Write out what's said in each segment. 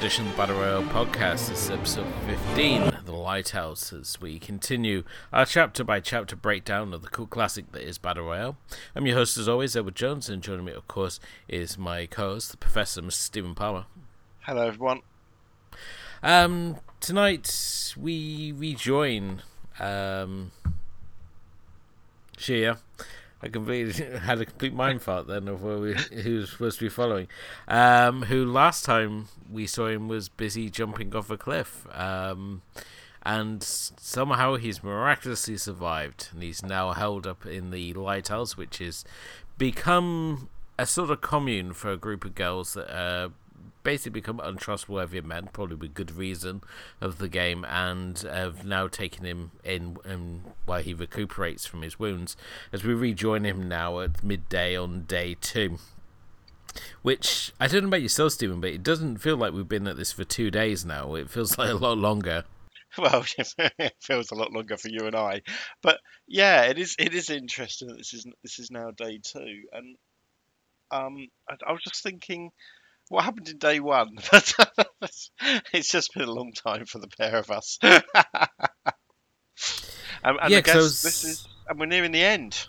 edition of the Battle Royale podcast. This is episode 15, The Lighthouse, as we continue our chapter by chapter breakdown of the cool classic that is Battle Royale. I'm your host as always, Edward Jones, and joining me, of course, is my co-host, the Professor, Mr. Stephen Palmer. Hello, everyone. Um, tonight we rejoin um, Shuya. I completely had a complete mind fart then of where we, who was supposed to be following. Um, who last time we saw him was busy jumping off a cliff. Um, and somehow he's miraculously survived, and he's now held up in the lighthouse, which has become a sort of commune for a group of girls that are basically become untrustworthy men, probably with good reason, of the game, and have now taken him in while he recuperates from his wounds. As we rejoin him now at midday on day two. Which I don't know about yourself, Stephen, but it doesn't feel like we've been at this for two days now. It feels like a lot longer. Well, it feels a lot longer for you and I, but yeah, it is. It is interesting that this is this is now day two, and um, I, I was just thinking what happened in day one? it's just been a long time for the pair of us. and, and yeah, I guess was... this is, and we're nearing the end.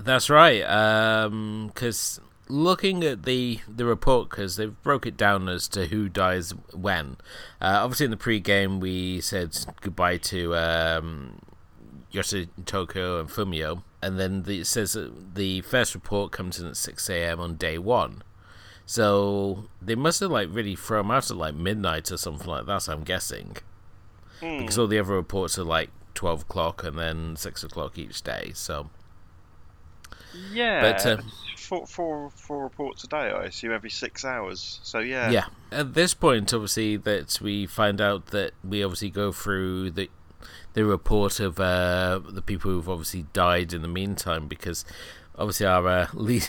That's right. Because um, looking at the the report, because they've broke it down as to who dies when. Uh, obviously, in the pre-game, we said goodbye to um, Yoshitoki and Fumiyo, and then the, it says that the first report comes in at six a.m. on day one. So they must have like really thrown them out at like midnight or something like that. I'm guessing mm. because all the other reports are like twelve o'clock and then six o'clock each day. So yeah, but uh, four, four, four reports a day. I assume every six hours. So yeah, yeah. At this point, obviously, that we find out that we obviously go through the the report of uh, the people who've obviously died in the meantime because obviously our uh, lead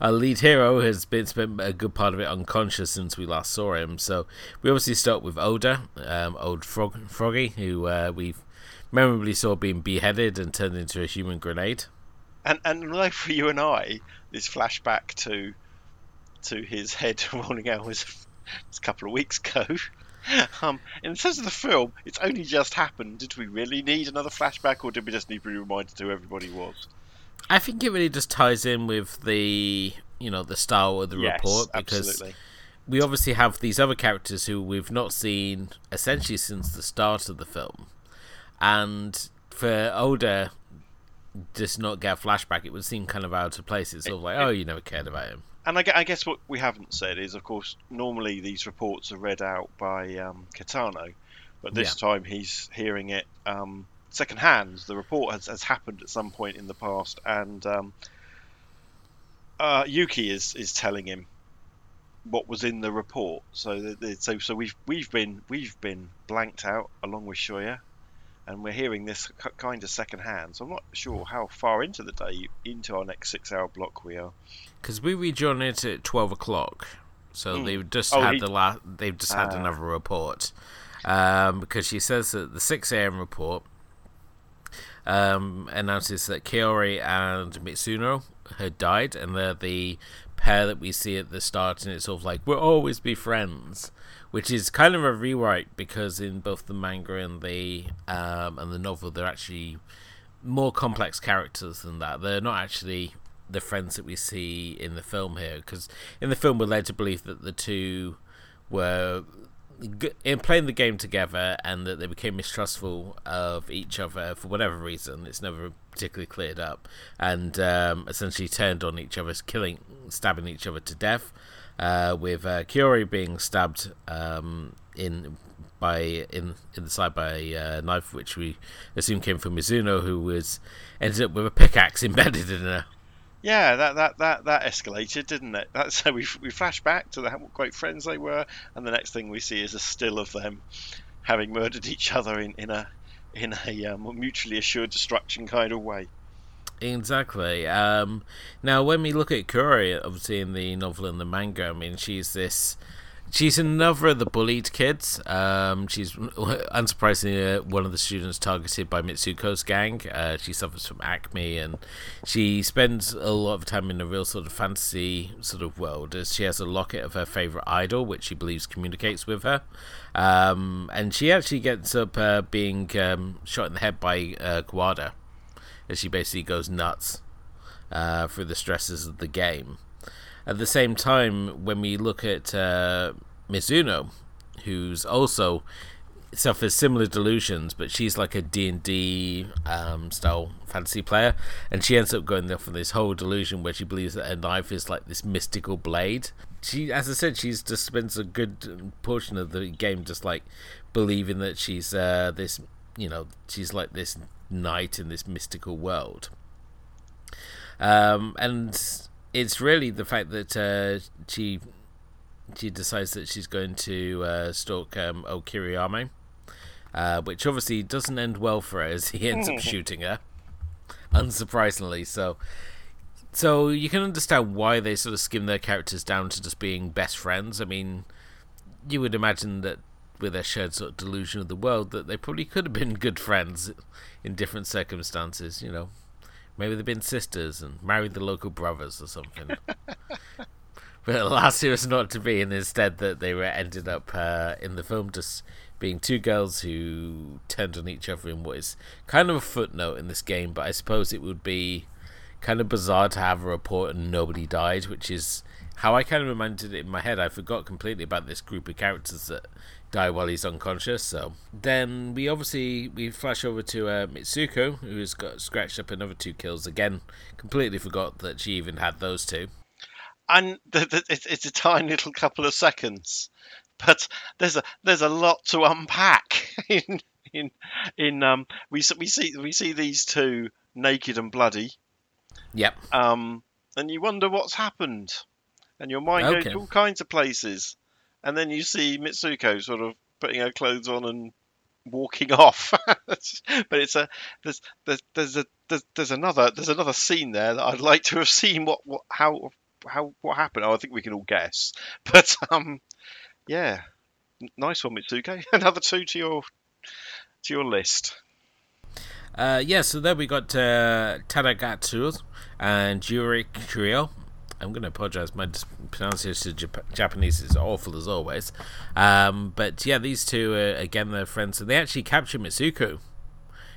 our lead hero has been spent a good part of it unconscious since we last saw him. So we obviously start with Oda, um, old Frog, Froggy, who uh, we memorably saw being beheaded and turned into a human grenade. And and like for you and I, this flashback to to his head rolling out was a couple of weeks ago. Um, in terms of the film, it's only just happened. Did we really need another flashback, or did we just need to be reminded who everybody was? I think it really just ties in with the you know the style of the yes, report because absolutely. we obviously have these other characters who we've not seen essentially since the start of the film, and for older just not get a flashback, it would seem kind of out of place. It's sort of like, oh, you never cared about him. And I, guess what we haven't said is, of course, normally these reports are read out by um, Kitano, but this yeah. time he's hearing it um, second hand. The report has, has happened at some point in the past, and um, uh, Yuki is is telling him what was in the report. So the, the, so so we've we've been we've been blanked out along with Shoya, and we're hearing this kind of second hand. So I'm not sure how far into the day into our next six hour block we are. Because we rejoin it at twelve o'clock. So mm. they've just oh, had he... the last. They've just had uh... another report. Um, because she says that the 6 a.m. report um, announces that Kaori and Mitsuno had died, and they're the pair that we see at the start, and it's sort of like we'll always be friends, which is kind of a rewrite because in both the manga and the um, and the novel, they're actually more complex characters than that. They're not actually the friends that we see in the film here, because in the film we're led to believe that the two were in playing the game together and that they became mistrustful of each other for whatever reason it's never particularly cleared up. And um, essentially turned on each other killing stabbing each other to death uh, with uh, being stabbed um, in by in in the side by a uh, knife which we assume came from Mizuno who was ended up with a pickaxe embedded in her yeah, that that that that escalated, didn't it? That's so we we flash back to how great friends they were, and the next thing we see is a still of them having murdered each other in in a in a um, mutually assured destruction kind of way. Exactly. Um, now, when we look at Kaori, obviously in the novel and the manga, I mean, she's this She's another of the bullied kids. Um, she's unsurprisingly uh, one of the students targeted by Mitsuko's gang. Uh, she suffers from acne, and she spends a lot of time in a real sort of fantasy sort of world. As she has a locket of her favorite idol, which she believes communicates with her, um, and she actually gets up uh, being um, shot in the head by uh, Kawada, as she basically goes nuts uh, through the stresses of the game. At the same time, when we look at uh, Mizuno, who's also suffers similar delusions, but she's like a D&D um, style fantasy player, and she ends up going off on this whole delusion where she believes that her knife is like this mystical blade. She, as I said, she's just spends a good portion of the game just like believing that she's uh, this, you know, she's like this knight in this mystical world. Um, and it's really the fact that uh, she she decides that she's going to uh, stalk um, Okiriyame, uh, which obviously doesn't end well for her as he ends up shooting her, unsurprisingly. So, so you can understand why they sort of skim their characters down to just being best friends. I mean, you would imagine that with their shared sort of delusion of the world, that they probably could have been good friends in different circumstances. You know, Maybe they've been sisters and married the local brothers or something. but alas, it was not to be, and instead that they were ended up uh, in the film just being two girls who turned on each other in what is kind of a footnote in this game. But I suppose it would be kind of bizarre to have a report and nobody died, which is how I kind of reminded it in my head. I forgot completely about this group of characters that die while he's unconscious. So then we obviously we flash over to uh, Mitsuko, who's got scratched up another two kills again. Completely forgot that she even had those two. And the, the, it's, it's a tiny little couple of seconds, but there's a there's a lot to unpack in in in um we we see we see these two naked and bloody. Yep. Um, and you wonder what's happened, and your mind okay. goes to all kinds of places and then you see Mitsuko sort of putting her clothes on and walking off. but it's a there's there's there's a there's, there's another there's another scene there that I'd like to have seen what, what how how what happened. Oh, I think we can all guess. But um, yeah, nice one, Mitsuko. Another two to your to your list. Uh, yeah, so there we got uh, Tadagatsu and Jurek Trio. I'm going to apologize. My pronunciation of Jap- Japanese is awful as always. Um, but yeah, these two are, again they're friends, and they actually capture Mitsuko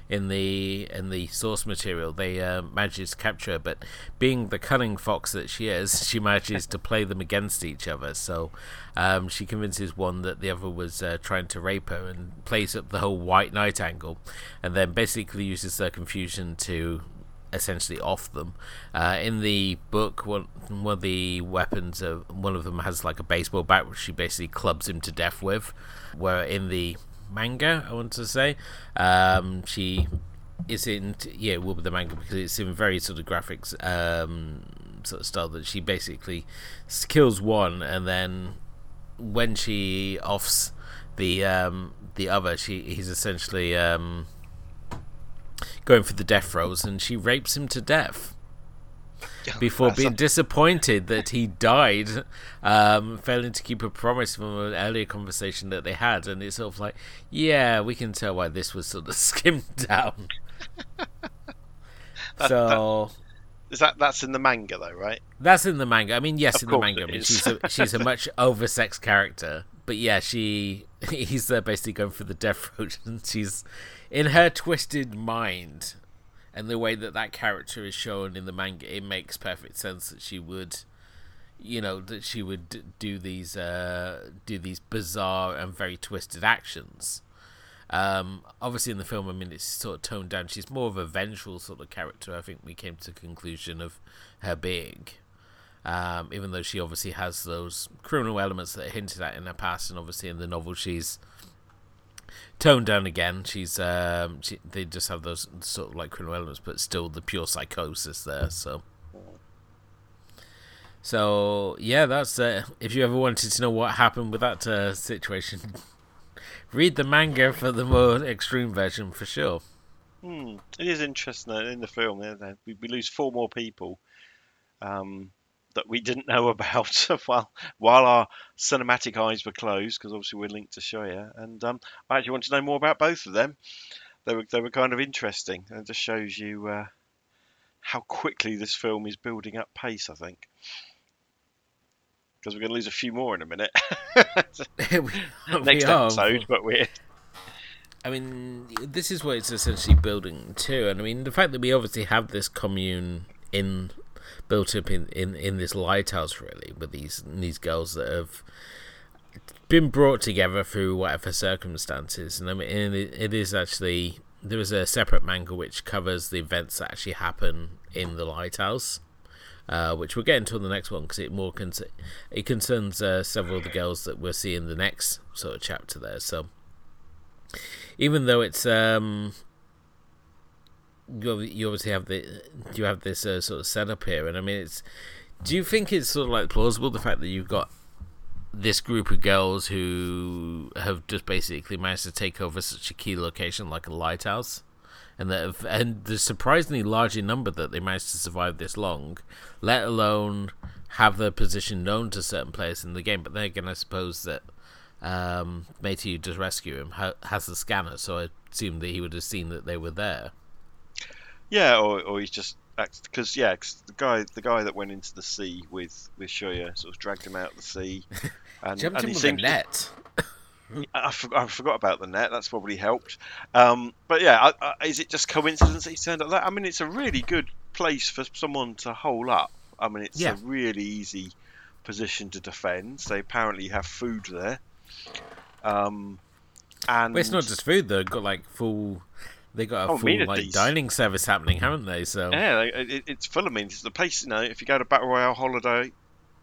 in the in the source material. They uh, manages to capture her, but being the cunning fox that she is, she manages to play them against each other. So um, she convinces one that the other was uh, trying to rape her, and plays up the whole white knight angle, and then basically uses their confusion to essentially off them. Uh, in the book, one, one of the weapons, uh, one of them has like a baseball bat, which she basically clubs him to death with. Where in the manga, I want to say, um, she isn't, yeah, it will be the manga because it's in very sort of graphics um, sort of style that she basically kills one and then when she offs the um, the other, she he's essentially um, going for the death throes, and she rapes him to death before being disappointed that he died, um, failing to keep a promise from an earlier conversation that they had. And it's sort of like, yeah, we can tell why this was sort of skimmed down. that, so. That, is that that's in the manga though, right? That's in the manga. I mean, yes, of in the manga. I mean, she's a she's a much oversexed character, but yeah, she he's uh, basically going for the death road, and she's in her twisted mind and the way that that character is shown in the manga, it makes perfect sense that she would, you know, that she would do these uh, do these bizarre and very twisted actions. Um, obviously, in the film, I mean, it's sort of toned down. She's more of a vengeful sort of character. I think we came to the conclusion of her being, um, even though she obviously has those criminal elements that are hinted at in her past, and obviously in the novel, she's toned down again. She's um, she, they just have those sort of like criminal elements, but still the pure psychosis there. So, so yeah, that's uh, if you ever wanted to know what happened with that uh, situation, read the manga for the more extreme version for sure. Hmm. It is interesting in the film. We, we lose four more people. Um, that we didn't know about while while our cinematic eyes were closed, because obviously we're linked to Shoya. And um, I actually want to know more about both of them. They were they were kind of interesting, and it just shows you uh, how quickly this film is building up pace. I think because we're going to lose a few more in a minute. Next episode, but we're. I mean, this is what it's essentially building to, and I mean the fact that we obviously have this commune in built up in, in, in this lighthouse really with these these girls that have been brought together through whatever circumstances, and I mean it, it is actually there is a separate manga which covers the events that actually happen in the lighthouse uh, which we'll get into in the next one because it more con- it concerns uh, several of the girls that we'll see in the next sort of chapter there. So even though it's um, you, you obviously have the you have this uh, sort of setup here, and I mean it's. Do you think it's sort of like plausible the fact that you've got this group of girls who have just basically managed to take over such a key location like a lighthouse? and that have, and the surprisingly large number that they managed to survive this long, let alone have their position known to certain players in the game. But then again, I suppose that um, Matey, who does rescue him, ha- has the scanner, so I assume that he would have seen that they were there. Yeah, or, or he's just because yeah, cause the guy the guy that went into the sea with with Shoya sort of dragged him out of the sea, and, Jumped and him he seemed net. I, for, I, forgot about the net. That's probably helped. Um, but yeah, I, I, is it just coincidence that he turned up that? I mean, it's a really good place for someone to hole up. I mean, it's yeah. a really easy position to defend. They apparently have food there. Um, and but it's not just food though. Got like full. They got a oh, full amenities. like dining service happening, haven't they? So yeah, it, it's full of amenities. The place, you know, if you go to Battle Royale holiday,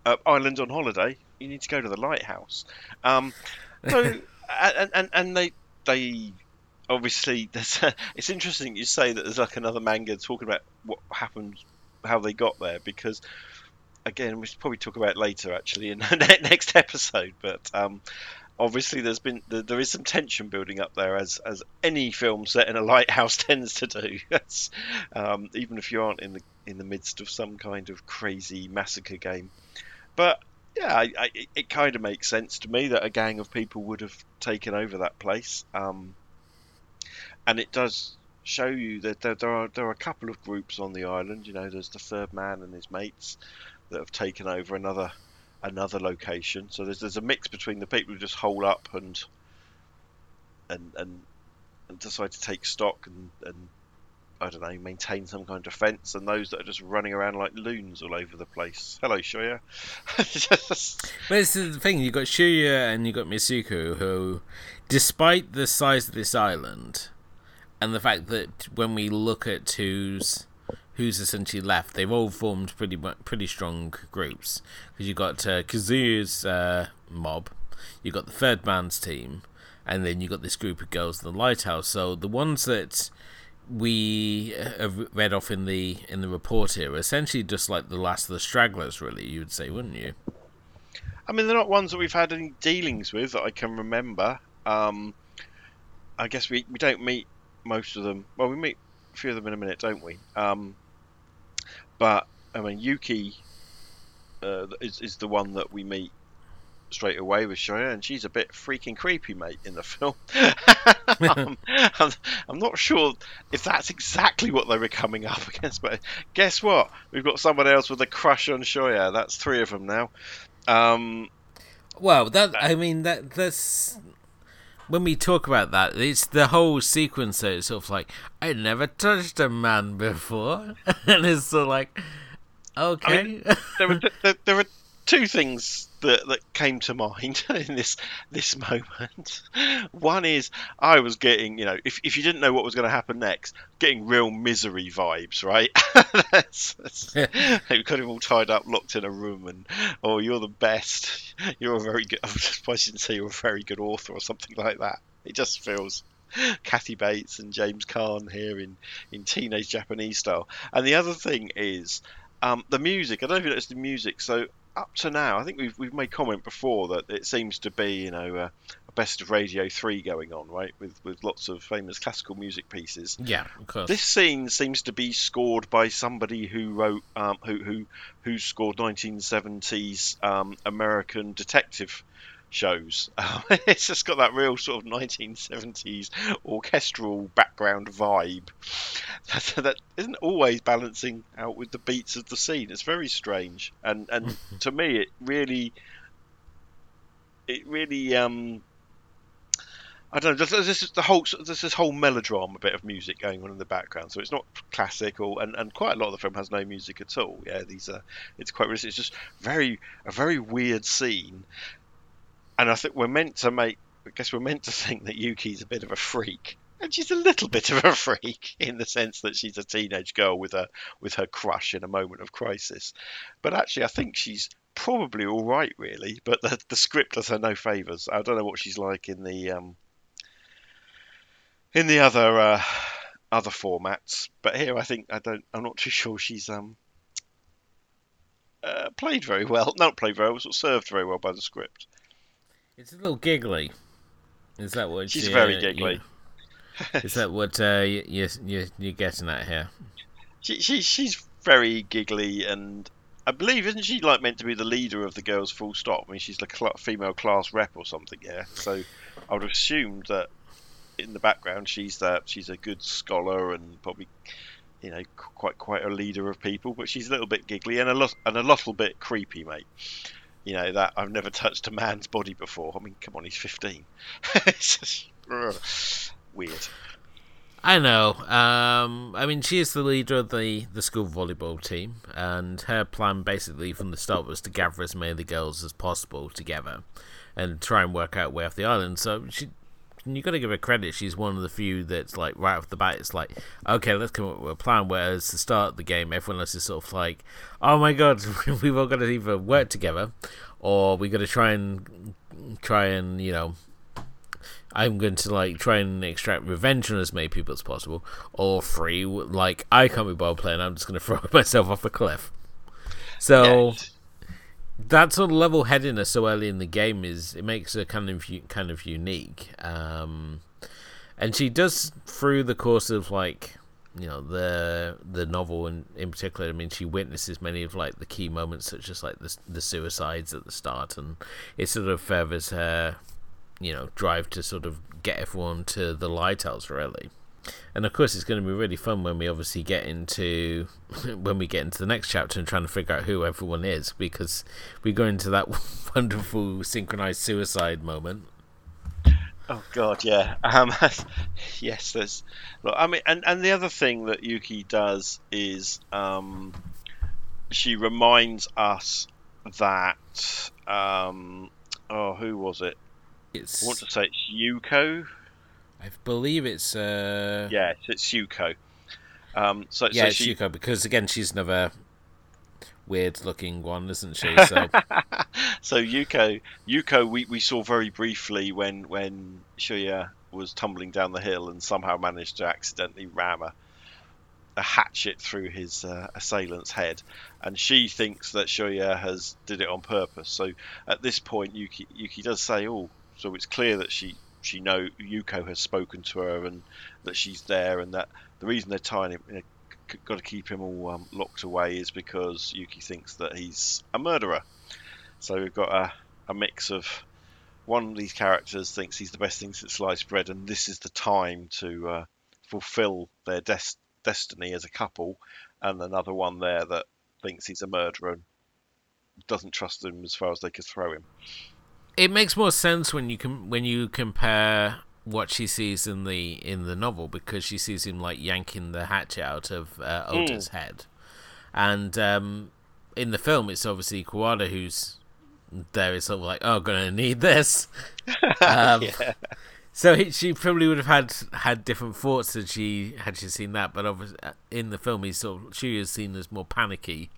uh, Island on holiday, you need to go to the lighthouse. Um, so and, and and they they obviously there's a, it's interesting you say that there's like another manga talking about what happened how they got there because again we should probably talk about later actually in the next episode but um, obviously there's been there is some tension building up there as as any film set in a lighthouse tends to do um, even if you aren't in the in the midst of some kind of crazy massacre game but yeah, I, I, it kind of makes sense to me that a gang of people would have taken over that place. Um, and it does show you that there, there, are there are a couple of groups on the island. You know, there's the third man and his mates that have taken over another another location. So there's there's a mix between the people who just hole up and and and, and decide to take stock and, and I don't know, maintain some kind of defence, and those that are just running around like loons all over the place. Hello, Shoya. but it's the thing, you've got Shoya and you've got Misuku, who, despite the size of this island, and the fact that when we look at who's who's essentially left, they've all formed pretty pretty strong groups. Because you've got uh, Kazuya's uh, mob, you've got the Third Man's team, and then you've got this group of girls in the lighthouse. So the ones that we have read off in the in the report here essentially just like the last of the stragglers really you would say wouldn't you i mean they're not ones that we've had any dealings with that i can remember um, i guess we, we don't meet most of them well we meet a few of them in a minute don't we um, but i mean yuki uh, is, is the one that we meet straight away with Shoya, and she's a bit freaking creepy, mate, in the film. um, I'm, I'm, not sure if that's exactly what they were coming up against, but guess what? We've got someone else with a crush on Shoya. That's three of them now. Um, well, that I mean that that's when we talk about that, it's the whole sequence that it's sort of like I never touched a man before, and it's sort of like okay. I mean, there, were, there, there, are two things that, that came to mind in this this moment. One is I was getting, you know, if, if you didn't know what was going to happen next, getting real misery vibes, right? that's, that's, they got him all tied up, locked in a room, and oh, you're the best. You're a very good. I shouldn't say you're a very good author or something like that. It just feels Kathy Bates and James Caan here in, in teenage Japanese style. And the other thing is um, the music. I don't know if you noticed the music. So up to now, I think we've we've made comment before that it seems to be you know a, a best of Radio Three going on, right? With with lots of famous classical music pieces. Yeah, of course. This scene seems to be scored by somebody who wrote um, who who who scored 1970s um, American detective shows. It's just got that real sort of 1970s orchestral background vibe that, that isn't always balancing out with the beats of the scene. It's very strange, and and to me, it really, it really. Um, I don't know. There's, there's the whole there's this whole melodrama bit of music going on in the background, so it's not classical, and, and quite a lot of the film has no music at all. Yeah, these are it's quite it's just very a very weird scene, and I think we're meant to make. I guess we're meant to think that Yuki's a bit of a freak, and she's a little bit of a freak in the sense that she's a teenage girl with a with her crush in a moment of crisis. But actually, I think she's probably all right, really. But the, the script does her no favors. I don't know what she's like in the um, in the other uh, other formats, but here I think I don't. I'm not too sure she's um, uh, played very well. Not played very well, sort served very well by the script. It's a little giggly. Is that what? She's very giggly. You, is that what uh, you, you, you're getting at here? She, she she's very giggly, and I believe isn't she like meant to be the leader of the girls? Full stop. I mean, she's the a female class rep or something. Yeah. So I would assume that in the background she's that she's a good scholar and probably you know quite quite a leader of people, but she's a little bit giggly and a lot and a little bit creepy, mate you know that I've never touched a man's body before. I mean, come on, he's 15. it's just weird. I know. Um, I mean, she is the leader of the, the school volleyball team, and her plan basically from the start was to gather as many of the girls as possible together and try and work out way off the island. So she you got to give her credit. She's one of the few that's like right off the bat. It's like, okay, let's come up with a plan. Whereas the start of the game, everyone else is sort of like, oh my god, we've all got to either work together, or we got to try and try and you know, I'm going to like try and extract revenge on as many people as possible, or free. Like I can't be bothered playing. I'm just going to throw myself off a cliff. So. That sort of level headedness so early in the game is it makes her kind of kind of unique. Um, and she does through the course of like you know the the novel and in particular. I mean, she witnesses many of like the key moments, such as like the the suicides at the start, and it sort of furthers her you know drive to sort of get everyone to the lighthouse really and of course it's going to be really fun when we obviously get into when we get into the next chapter and trying to figure out who everyone is because we go into that wonderful synchronized suicide moment. Oh god yeah. Um, yes there's look i mean and, and the other thing that yuki does is um, she reminds us that um, oh who was it? It's... i want to say it's yuko I believe it's. Uh... Yeah, it's Yuko. Um, so, yeah, so it's she... Yuko because again she's another weird-looking one, isn't she? So, so Yuko, Yuko, we, we saw very briefly when when Shuya was tumbling down the hill and somehow managed to accidentally ram a, a hatchet through his uh, assailant's head, and she thinks that Shuya has did it on purpose. So at this point, Yuki Yuki does say, "Oh, so it's clear that she she know Yuko has spoken to her and that she's there, and that the reason they're tying him, you know, got to keep him all um, locked away, is because Yuki thinks that he's a murderer. So we've got a, a mix of one of these characters thinks he's the best thing since sliced bread, and this is the time to uh, fulfill their des- destiny as a couple, and another one there that thinks he's a murderer and doesn't trust him as far as they could throw him it makes more sense when you can when you compare what she sees in the in the novel because she sees him like yanking the hatchet out of uh, Oda's mm. head, and um, in the film it's obviously Kawada who's there is sort of like oh gonna need this. um, yeah. So she probably would have had had different thoughts had she had she seen that, but obviously uh, in the film he's sort of she is seen as more panicky.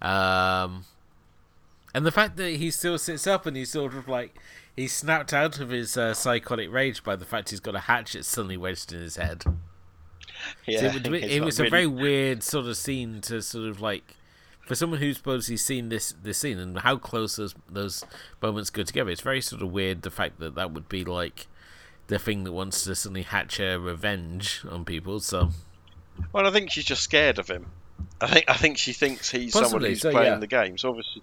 Um, and the fact that he still sits up and he's sort of like he's snapped out of his uh, psychotic rage by the fact he's got a hatchet suddenly wedged in his head. Yeah, so it, it, it was really... a very weird sort of scene to sort of like for someone who's supposedly seen this this scene and how close those those moments go together, it's very sort of weird the fact that that would be like the thing that wants to suddenly hatch a revenge on people. So, well, I think she's just scared of him. I think I think she thinks he's Possibly, someone who's so, playing yeah. the game. So obviously,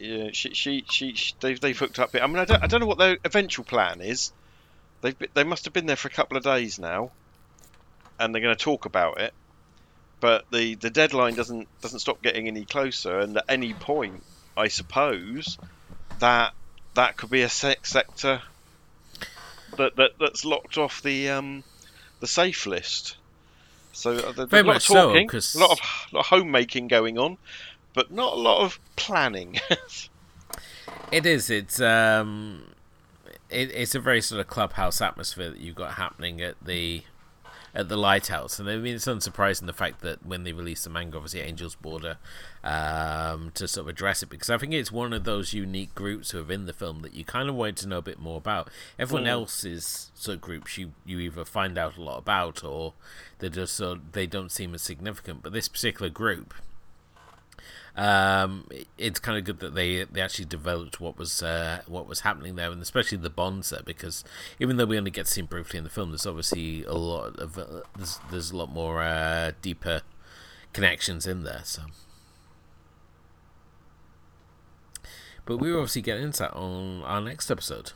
yeah, she she she, she they they hooked up. I mean, I don't I don't know what their eventual plan is. They've been, they must have been there for a couple of days now, and they're going to talk about it. But the, the deadline doesn't doesn't stop getting any closer, and at any point, I suppose that that could be a sex sector that, that that's locked off the um, the safe list. So uh, there's Very a lot of talking, so, a lot of, a lot of homemaking going on, but not a lot of planning. it is. It's um, it, it's a very sort of clubhouse atmosphere that you've got happening at the at the lighthouse, and I mean it's unsurprising the fact that when they released the manga, obviously Angel's Border, um, to sort of address it because I think it's one of those unique groups who are in the film that you kind of wanted to know a bit more about. Everyone mm. else's sort of groups you you either find out a lot about or they just sort of, they don't seem as significant, but this particular group um, it's kind of good that they they actually developed what was uh, what was happening there, and especially the bonds there, because even though we only get to see briefly in the film, there's obviously a lot of uh, there's there's a lot more uh, deeper connections in there. So, but we will obviously get into that on our next episode.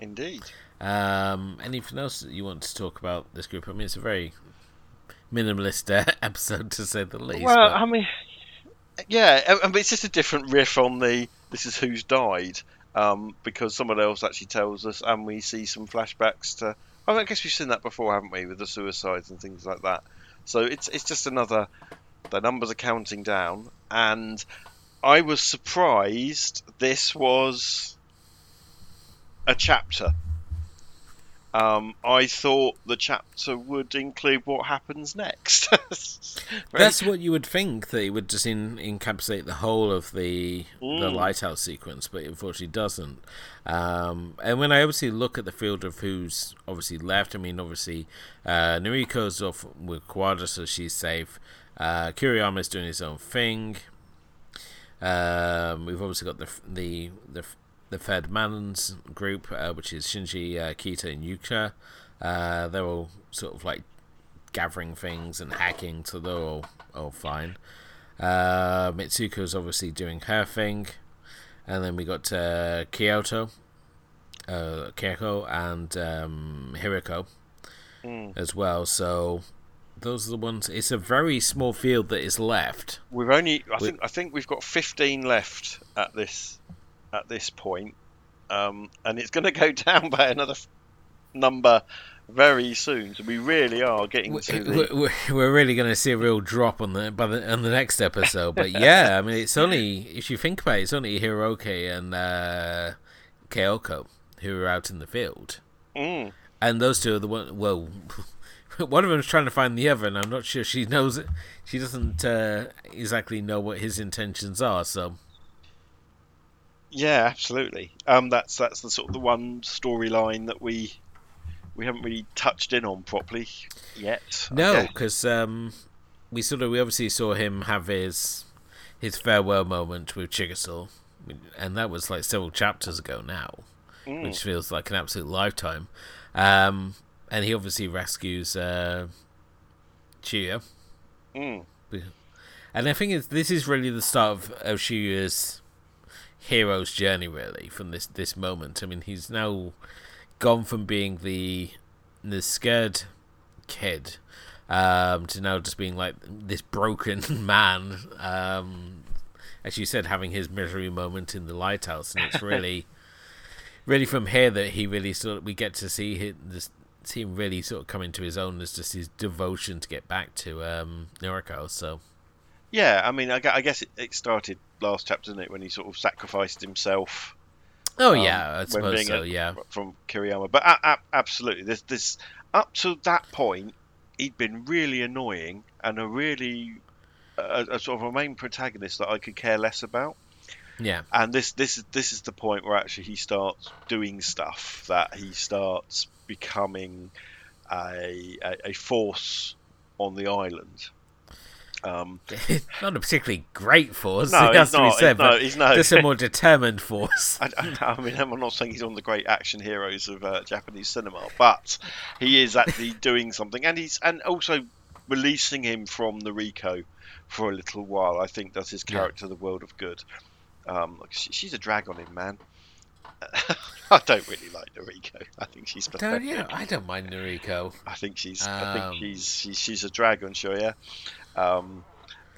Indeed. Um, anything else that you want to talk about this group? I mean, it's a very minimalist uh, episode to say the least. Well, but... I mean, yeah, mean, it's just a different riff on the "this is who's died" um, because someone else actually tells us, and we see some flashbacks to. I guess we've seen that before, haven't we, with the suicides and things like that. So it's it's just another. The numbers are counting down, and I was surprised this was a chapter um, I thought the chapter would include what happens next. That's what you would think that it would just in, encapsulate the whole of the mm. the lighthouse sequence, but it unfortunately doesn't. Um, and when I obviously look at the field of who's obviously left, I mean, obviously uh, Noriko's off with Kawada, so she's safe. Uh, Kiriyama's doing his own thing. Um, we've obviously got the the the the Third Man's group, uh, which is Shinji, uh, Kita, and Yuka. Uh, they're all sort of like gathering things and hacking, so they're all, all fine. Uh, Mitsuko's obviously doing her thing. And then we got uh, Kyoto, uh, Keiko, and um, Hiriko mm. as well. So those are the ones. It's a very small field that is left. We've only, I think, I think we've got 15 left at this at this point, um, and it's going to go down by another f- number very soon. So we really are getting to. The... We're really going to see a real drop on the by the on the next episode. But yeah, I mean, it's only if you think about it, it's only Hiroki and uh, who are out in the field, mm. and those two are the one. Well. One of them is trying to find the other, and I'm not sure she knows it. She doesn't uh, exactly know what his intentions are. So yeah, absolutely. Um, that's that's the sort of the one storyline that we we haven't really touched in on properly yet. No, because um, we sort of we obviously saw him have his his farewell moment with Chigusa, and that was like several chapters ago now, mm. which feels like an absolute lifetime. Um, and he obviously rescues uh, Shuya. Mm. And I think this is really the start of, of hero's journey really from this this moment. I mean, he's now gone from being the the scared kid um, to now just being like this broken man. Um, as you said, having his misery moment in the lighthouse, and it's really, really from here that he really sort of we get to see him, this, see him really sort of come into his own as just his devotion to get back to um, Noriko. So. Yeah, I mean, I, guess it, it started last chapter, didn't it, when he sort of sacrificed himself. Oh um, yeah, I suppose so. A, yeah, from Kiriyama, but a, absolutely, this this up to that point, he'd been really annoying and a really a, a sort of a main protagonist that I could care less about. Yeah, and this this is this is the point where actually he starts doing stuff that he starts becoming a a, a force on the island Um, not a particularly great force. No, he's to be not. said, No, but he's no. just a more determined force. I, I, I mean, I'm not saying he's one of the great action heroes of uh, Japanese cinema, but he is actually doing something, and he's and also releasing him from the Rico for a little while. I think does his Yeah. character the world of good. Um, she, she's a drag on him, man. I don't really like Noriko. I think she's pathetic. Don't you? I don't mind Noriko. I think she's. I Um, think she's, she's she's a drag on Shoya. Um,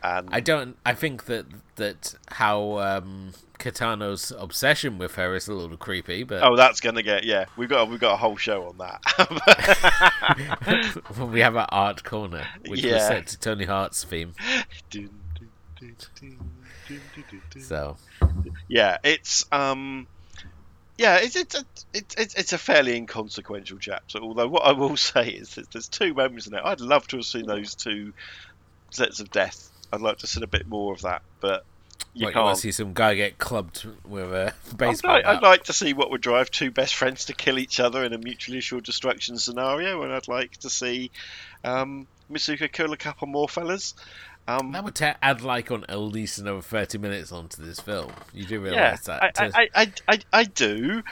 and I don't. I think that that how um, Kitano's obsession with her is a little creepy, but oh, that's gonna get yeah. We've got we've got a whole show on that. we have our art corner, which was set to Tony Hart's theme. So yeah, it's um, yeah, it's it's a, it's it's a fairly inconsequential chapter. Although what I will say is that there's two moments in it. I'd love to have seen those two sets of death. I'd like to see a bit more of that, but you what, you want can't. to see some guy get clubbed with a I'd baseball like, bat? I'd like to see what would drive two best friends to kill each other in a mutually assured destruction scenario, and I'd like to see um, Misuka kill a couple more fellas. Um, That would ta- add like on at least another thirty minutes onto this film. You do yeah, realise that? I, to- I, I, I, I do,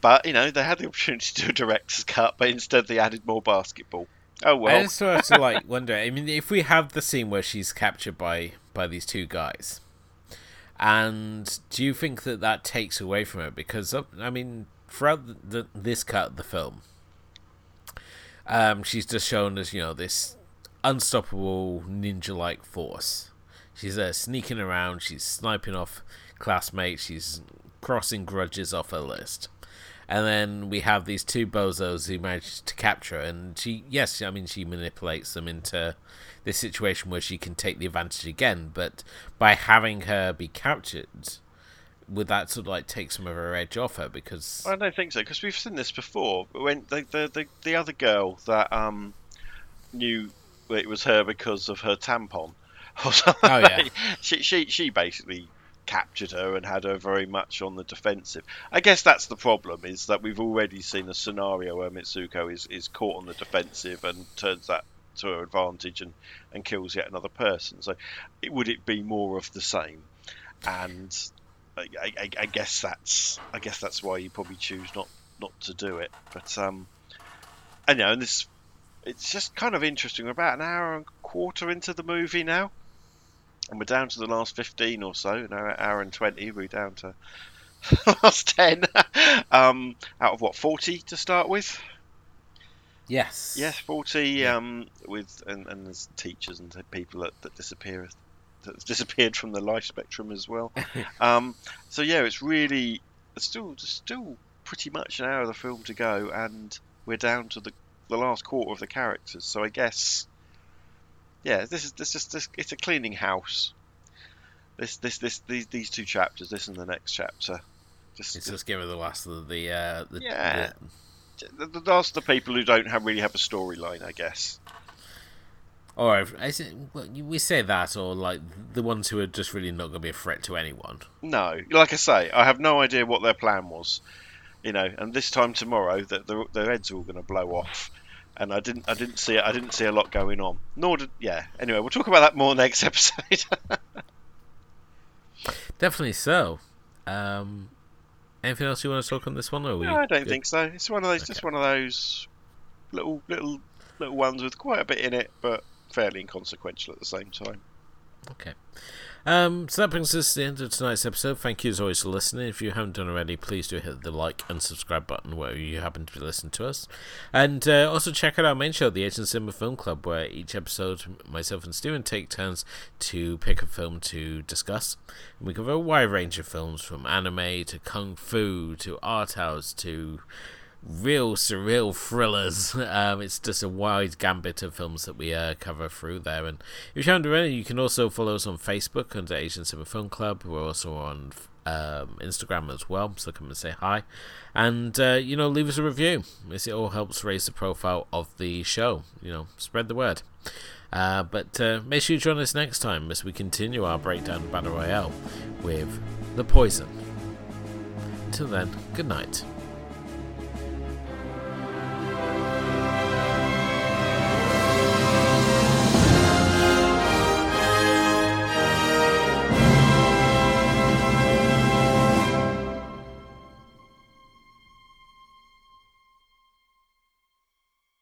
but you know they had the opportunity to do a director's cut, but instead they added more basketball. Oh well. I just sort of like wonder. I mean, if we have the scene where she's captured by by these two guys, and do you think that that takes away from her? Because uh, I mean, throughout the, the, this cut of the film, um, she's just shown as you know this unstoppable ninja-like force. She's uh, sneaking around. She's sniping off classmates. She's crossing grudges off her list. And then we have these two bozos who manage to capture her, and she, yes, I mean, she manipulates them into this situation where she can take the advantage again. But by having her be captured, would that sort of like take some of her edge off her? Because I don't think so because we've seen this before. When the the, the, the other girl that um knew it was her because of her tampon, Oh, yeah. she she she basically captured her and had her very much on the defensive. I guess that's the problem is that we've already seen a scenario where Mitsuko is, is caught on the defensive and turns that to her advantage and, and kills yet another person. So it, would it be more of the same? And I, I, I guess that's I guess that's why you probably choose not not to do it. But um, and you know, and this it's just kind of interesting. We're about an hour and a quarter into the movie now, and we're down to the last fifteen or so. An hour, hour and twenty. We're down to last ten. um, out of what forty to start with? yes, Yes, forty. Yeah. Um, with and, and there's teachers and people that, that disappear that's disappeared from the life spectrum as well. um, so yeah, it's really it's still it's still pretty much an hour of the film to go, and we're down to the the last quarter of the characters. So I guess yeah, this is this is this it's a cleaning house. This this this these these two chapters, this and the next chapter. Just, It's just give her the last of the uh, the, Yeah. the- the, the last the people who don't have really have a storyline, I guess. Or is it, we say that, or like the ones who are just really not going to be a threat to anyone. No, like I say, I have no idea what their plan was. You know, and this time tomorrow, that their, their heads are all going to blow off. And I didn't, I didn't see, I didn't see a lot going on. Nor did, yeah. Anyway, we'll talk about that more next episode. Definitely so. Um, anything else you want to talk on this one? Or no, I don't good? think so. It's one of those, just one of those little, little, little ones with quite a bit in it, but fairly inconsequential at the same time. Okay. Um, so that brings us to the end of tonight's episode. Thank you as always for listening. If you haven't done already, please do hit the like and subscribe button wherever you happen to be listening to us. And uh, also check out our main show, the Asian Cinema Film Club, where each episode, myself and Steven take turns to pick a film to discuss. And we cover a wide range of films from anime to kung fu to art house to real surreal thrillers. Um, it's just a wide gambit of films that we uh, cover through there. And if you haven't already, you can also follow us on Facebook under Asian Cinema Film Club. We're also on um, Instagram as well, so come and say hi. And, uh, you know, leave us a review. It all helps raise the profile of the show. You know, spread the word. Uh, but uh, make sure you join us next time as we continue our breakdown of Battle Royale with The Poison. Till then, good night.